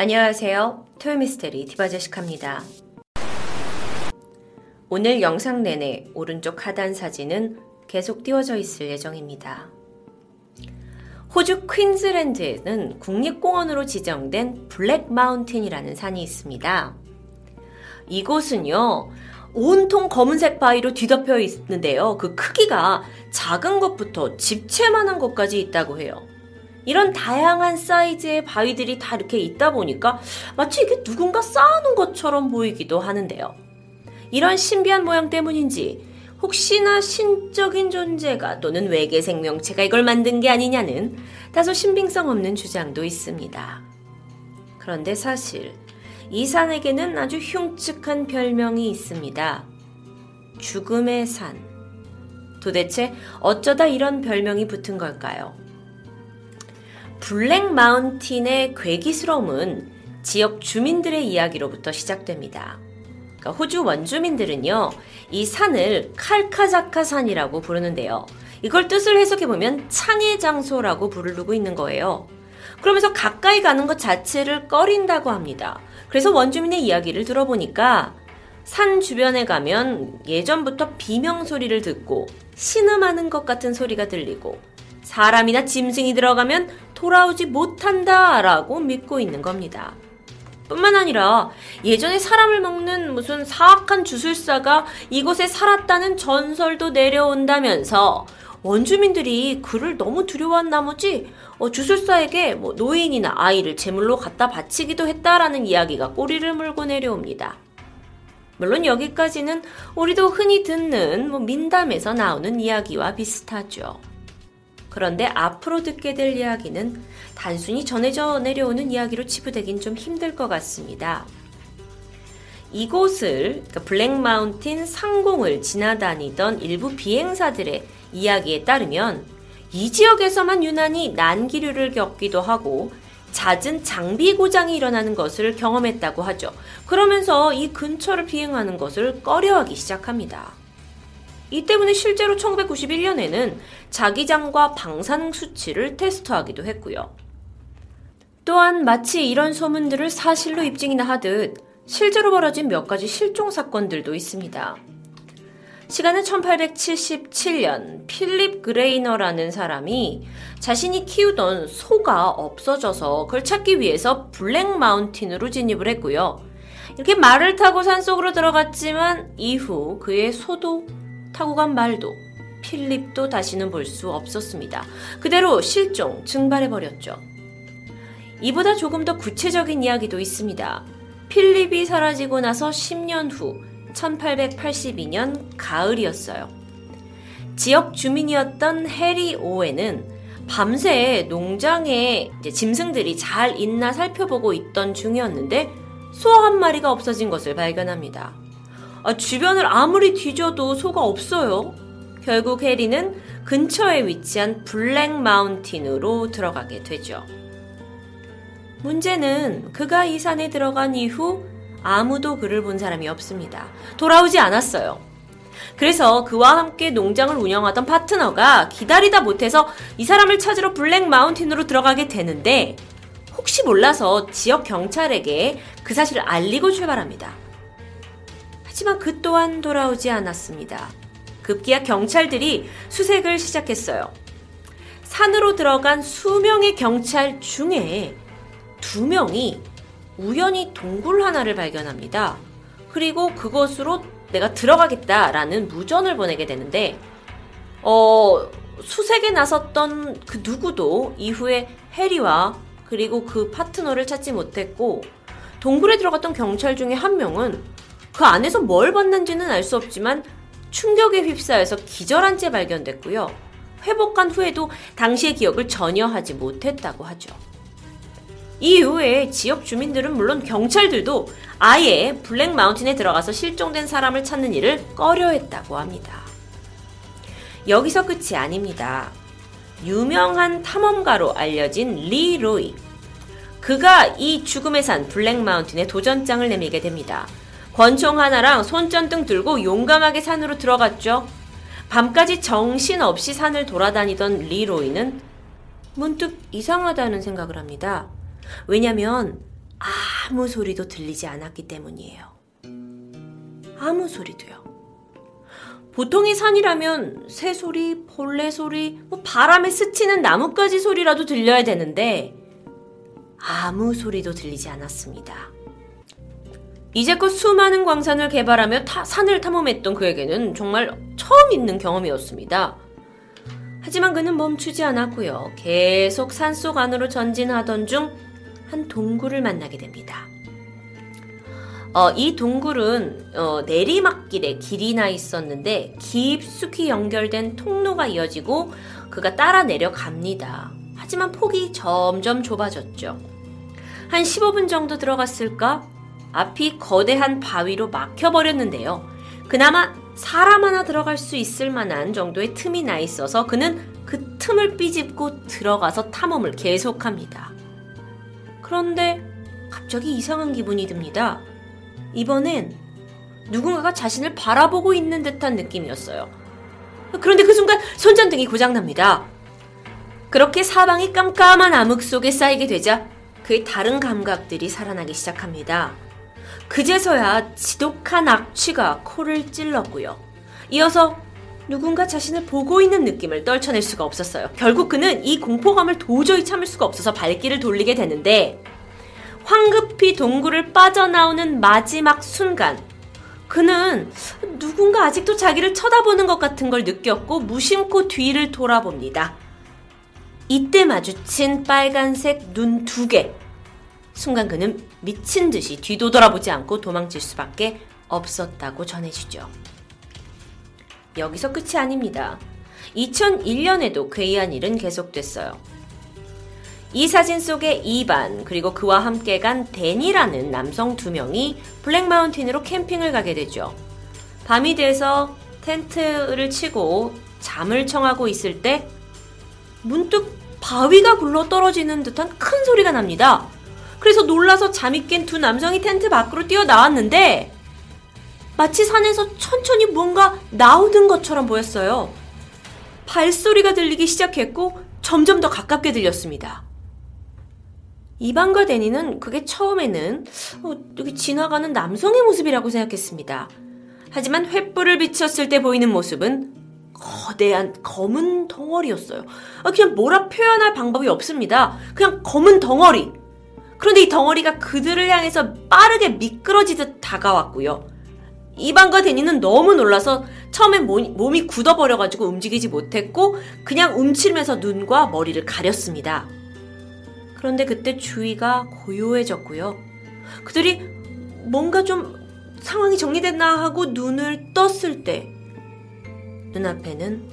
안녕하세요. 토요미스테리 디바제식합니다. 오늘 영상 내내 오른쪽 하단 사진은 계속 띄워져 있을 예정입니다. 호주 퀸즈랜드에는 국립공원으로 지정된 블랙 마운틴이라는 산이 있습니다. 이곳은요, 온통 검은색 바위로 뒤덮여 있는데요. 그 크기가 작은 것부터 집채만한 것까지 있다고 해요. 이런 다양한 사이즈의 바위들이 다 이렇게 있다 보니까 마치 이게 누군가 쌓아놓은 것처럼 보이기도 하는데요. 이런 신비한 모양 때문인지 혹시나 신적인 존재가 또는 외계 생명체가 이걸 만든 게 아니냐는 다소 신빙성 없는 주장도 있습니다. 그런데 사실 이 산에게는 아주 흉측한 별명이 있습니다. 죽음의 산. 도대체 어쩌다 이런 별명이 붙은 걸까요? 블랙 마운틴의 괴기스러움은 지역 주민들의 이야기로부터 시작됩니다. 그러니까 호주 원주민들은요, 이 산을 칼카자카 산이라고 부르는데요. 이걸 뜻을 해석해보면 창의 장소라고 부르고 있는 거예요. 그러면서 가까이 가는 것 자체를 꺼린다고 합니다. 그래서 원주민의 이야기를 들어보니까 산 주변에 가면 예전부터 비명 소리를 듣고 신음하는 것 같은 소리가 들리고 사람이나 짐승이 들어가면 돌아오지 못한다 라고 믿고 있는 겁니다. 뿐만 아니라 예전에 사람을 먹는 무슨 사악한 주술사가 이곳에 살았다는 전설도 내려온다면서 원주민들이 그를 너무 두려워한 나머지 어, 주술사에게 뭐 노인이나 아이를 제물로 갖다 바치기도 했다라는 이야기가 꼬리를 물고 내려옵니다. 물론 여기까지는 우리도 흔히 듣는 뭐 민담에서 나오는 이야기와 비슷하죠. 그런데 앞으로 듣게 될 이야기는 단순히 전해져 내려오는 이야기로 치부되긴 좀 힘들 것 같습니다. 이곳을 그러니까 블랙 마운틴 상공을 지나다니던 일부 비행사들의 이야기에 따르면 이 지역에서만 유난히 난기류를 겪기도 하고 잦은 장비 고장이 일어나는 것을 경험했다고 하죠. 그러면서 이 근처를 비행하는 것을 꺼려하기 시작합니다. 이 때문에 실제로 1991년에는 자기장과 방사능 수치를 테스트하기도 했고요. 또한 마치 이런 소문들을 사실로 입증이나 하듯 실제로 벌어진 몇 가지 실종 사건들도 있습니다. 시간은 1877년 필립 그레이너라는 사람이 자신이 키우던 소가 없어져서 그걸 찾기 위해서 블랙 마운틴으로 진입을 했고요. 이렇게 말을 타고 산속으로 들어갔지만 이후 그의 소도 타고 간 말도 필립도 다시는 볼 수 없었습니다. 그대로 실종, 증발해버렸죠. 이보다 조금 더 구체적인 이야기도 있습니다. 필립이 사라지고 나서 10년 후 1882년 가을이었어요. 지역 주민이었던 해리 오웬은 밤새 농장에 짐승들이 잘 있나 살펴보고 있던 중이었는데 소 한 마리가 없어진 것을 발견합니다. 아, 주변을 아무리 뒤져도 소가 없어요. 결국 해리는 근처에 위치한 블랙 마운틴으로 들어가게 되죠. 문제는 그가 이 산에 들어간 이후 아무도 그를 본 사람이 없습니다. 돌아오지 않았어요. 그래서 그와 함께 농장을 운영하던 파트너가 기다리다 못해서 이 사람을 찾으러 블랙 마운틴으로 들어가게 되는데 혹시 몰라서 지역 경찰에게 그 사실을 알리고 출발합니다. 하지만 그 또한 돌아오지 않았습니다. 급기야 경찰들이 수색을 시작했어요. 산으로 들어간 수명의 경찰 중에 두 명이 우연히 동굴 하나를 발견합니다. 그리고 그것으로 내가 들어가겠다라는 무전을 보내게 되는데, 어, 수색에 나섰던 그 누구도 이후에 해리와 그리고 그 파트너를 찾지 못했고, 동굴에 들어갔던 경찰 중에 한 명은 그 안에서 뭘 봤는지는 알 수 없지만 충격에 휩싸여서 기절한 채 발견됐고요. 회복한 후에도 당시의 기억을 전혀 하지 못했다고 하죠. 이후에 지역 주민들은 물론 경찰들도 아예 블랙 마운틴에 들어가서 실종된 사람을 찾는 일을 꺼려했다고 합니다. 여기서 끝이 아닙니다. 유명한 탐험가로 알려진 리 로이. 그가 이 죽음의 산 블랙 마운틴에 도전장을 내밀게 됩니다. 권총 하나랑 손전등 들고 용감하게 산으로 들어갔죠. 밤까지 정신없이 산을 돌아다니던 리로이는 문득 이상하다는 생각을 합니다. 왜냐면 아무 소리도 들리지 않았기 때문이에요. 아무 소리도요. 보통의 산이라면 새 소리, 벌레 소리, 뭐 바람에 스치는 나뭇가지 소리라도 들려야 되는데 아무 소리도 들리지 않았습니다. 이제껏 수많은 광산을 개발하며 타, 산을 탐험했던 그에게는 정말 처음 있는 경험이었습니다. 하지만 그는 멈추지 않았고요. 계속 산속 안으로 전진하던 중 한 동굴을 만나게 됩니다. 어, 이 동굴은 어, 내리막길에 길이 나 있었는데 깊숙이 연결된 통로가 이어지고 그가 따라 내려갑니다. 하지만 폭이 점점 좁아졌죠. 한 15분 정도 들어갔을까? 앞이 거대한 바위로 막혀버렸는데요. 그나마 사람 하나 들어갈 수 있을 만한 정도의 틈이 나 있어서 그는 그 틈을 삐집고 들어가서 탐험을 계속합니다. 그런데 갑자기 이상한 기분이 듭니다. 이번엔 누군가가 자신을 바라보고 있는 듯한 느낌이었어요. 그런데 그 순간 손전등이 고장납니다. 그렇게 사방이 깜깜한 암흑 속에 쌓이게 되자 그의 다른 감각들이 살아나기 시작합니다. 그제서야 지독한 악취가 코를 찔렀고요. 이어서 누군가 자신을 보고 있는 느낌을 떨쳐낼 수가 없었어요. 결국 그는 이 공포감을 도저히 참을 수가 없어서 발길을 돌리게 되는데 황급히 동굴을 빠져나오는 마지막 순간 그는 누군가 아직도 자기를 쳐다보는 것 같은 걸 느꼈고 무심코 뒤를 돌아봅니다. 이때 마주친 빨간색 눈 두 개. 순간 그는 미친 듯이 뒤도 돌아보지 않고 도망칠 수밖에 없었다고 전해지죠. 여기서 끝이 아닙니다. 2001년에도 괴이한 일은 계속됐어요. 이 사진 속의 이반 그리고 그와 함께 간 데니라는 남성 두 명이 블랙마운틴으로 캠핑을 가게 되죠. 밤이 돼서 텐트를 치고 잠을 청하고 있을 때 문득 바위가 굴러 떨어지는 듯한 큰 소리가 납니다. 그래서 놀라서 잠이 깬 두 남성이 텐트 밖으로 뛰어나왔는데 마치 산에서 천천히 뭔가 나오는 것처럼 보였어요. 발소리가 들리기 시작했고 점점 더 가깝게 들렸습니다. 이반과 데니는 그게 처음에는 어, 여기 지나가는 남성의 모습이라고 생각했습니다. 하지만 횃불을 비쳤을 때 보이는 모습은 거대한 검은 덩어리였어요. 아, 그냥 뭐라 표현할 방법이 없습니다. 그냥 검은 덩어리. 그런데 이 덩어리가 그들을 향해서 빠르게 미끄러지듯 다가왔고요. 이반과 데니는 너무 놀라서 처음엔 몸이 굳어버려가지고 움직이지 못했고 그냥 움츠면서 눈과 머리를 가렸습니다. 그런데 그때 주위가 고요해졌고요. 그들이 뭔가 좀 상황이 정리됐나 하고 눈을 떴을 때 눈앞에는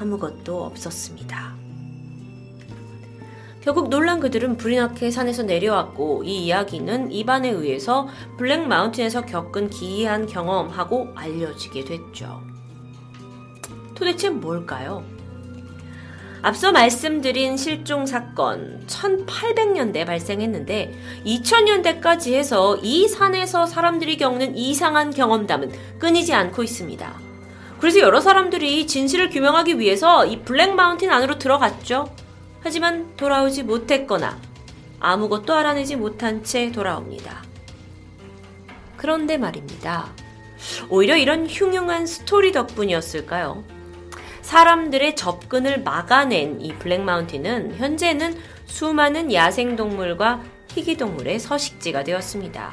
아무것도 없었습니다. 결국 놀란 그들은 나게 산에서 내려왔고 이 이야기는 이반에 의해서 블랙 마운틴에서 겪은 기이한 경험하고 알려지게 됐죠. 도대체 뭘까요? 앞서 말씀드린 실종 사건 1800년대 발생했는데 2000년대까지 해서 이 산에서 사람들이 겪는 이상한 경험담은 끊이지 않고 있습니다. 그래서 여러 사람들이 진실을 규명하기 위해서 이 블랙 마운틴 안으로 들어갔죠. 하지만 돌아오지 못했거나 아무것도 알아내지 못한 채 돌아옵니다. 그런데 말입니다. 오히려 이런 흉흉한 스토리 덕분이었을까요? 사람들의 접근을 막아낸 이 블랙마운틴은 현재는 수많은 야생동물과 희귀동물의 서식지가 되었습니다.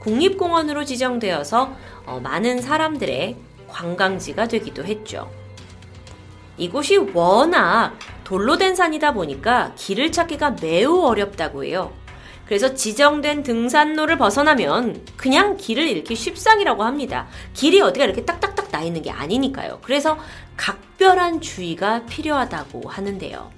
국립공원으로 지정되어서 어, 많은 사람들의 관광지가 되기도 했죠. 이곳이 워낙 돌로 된 산이다 보니까 길을 찾기가 매우 어렵다고 해요. 그래서 지정된 등산로를 벗어나면 그냥 길을 잃기 쉽상이라고 합니다. 길이 어디가 이렇게 딱딱딱 나 있는 게 아니니까요. 그래서 각별한 주의가 필요하다고 하는데요.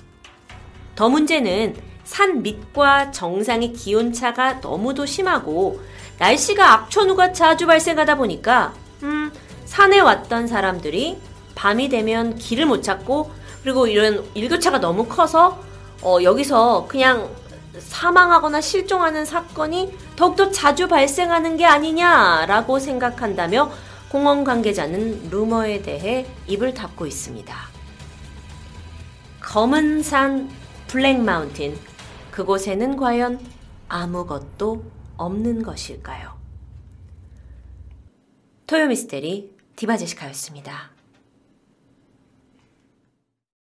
더 문제는 산 밑과 정상의 기온차가 너무도 심하고 날씨가 악천후가 자주 발생하다 보니까 음, 산에 왔던 사람들이 밤이 되면 길을 못 찾고 그리고 이런 일교차가 너무 커서 어, 여기서 그냥 사망하거나 실종하는 사건이 더욱더 자주 발생하는 게 아니냐라고 생각한다며 공원 관계자는 루머에 대해 입을 닫고 있습니다. 검은 산 블랙 마운틴 그곳에는 과연 아무것도 없는 것일까요? 토요미스테리 디바제시카였습니다.